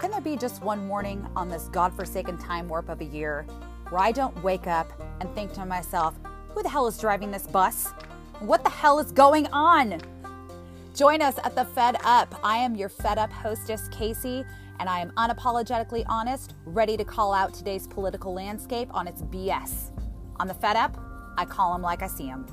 Can there be just one morning on this godforsaken time warp of a year where I don't wake up and think to myself, who the hell is driving this bus? What the hell is going on? Join us at the Fed Up. I am your Fed Up hostess, Casey, and I am unapologetically honest, ready to call out today's political landscape on its BS. On the Fed Up, I call them like I see them.